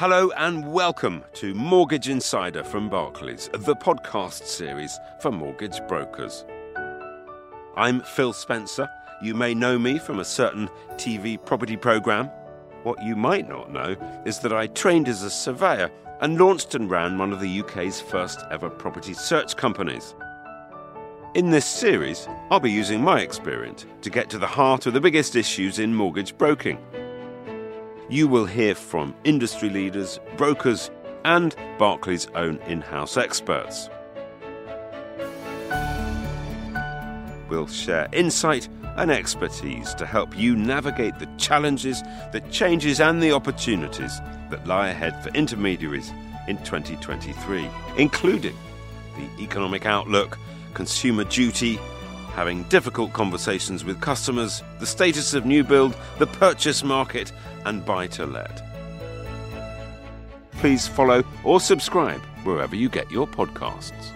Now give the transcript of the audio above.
Hello and welcome to Mortgage Insider from Barclays, the podcast series for mortgage brokers. I'm Phil Spencer. You may know me from a certain TV property programme. What you might not know is that I trained as a surveyor and launched and ran one of the UK's first ever property search companies. In this series, I'll be using my experience to get to the heart of the biggest issues in mortgage broking you will hear from industry leaders, brokers, and Barclays' own in house experts. We'll share insight and expertise to help you navigate the challenges, the changes, and the opportunities that lie ahead for intermediaries in 2023, including the economic outlook, consumer duty, having difficult conversations with customers, the status of new build, the purchase market, and buy to let. Please follow or subscribe wherever you get your podcasts.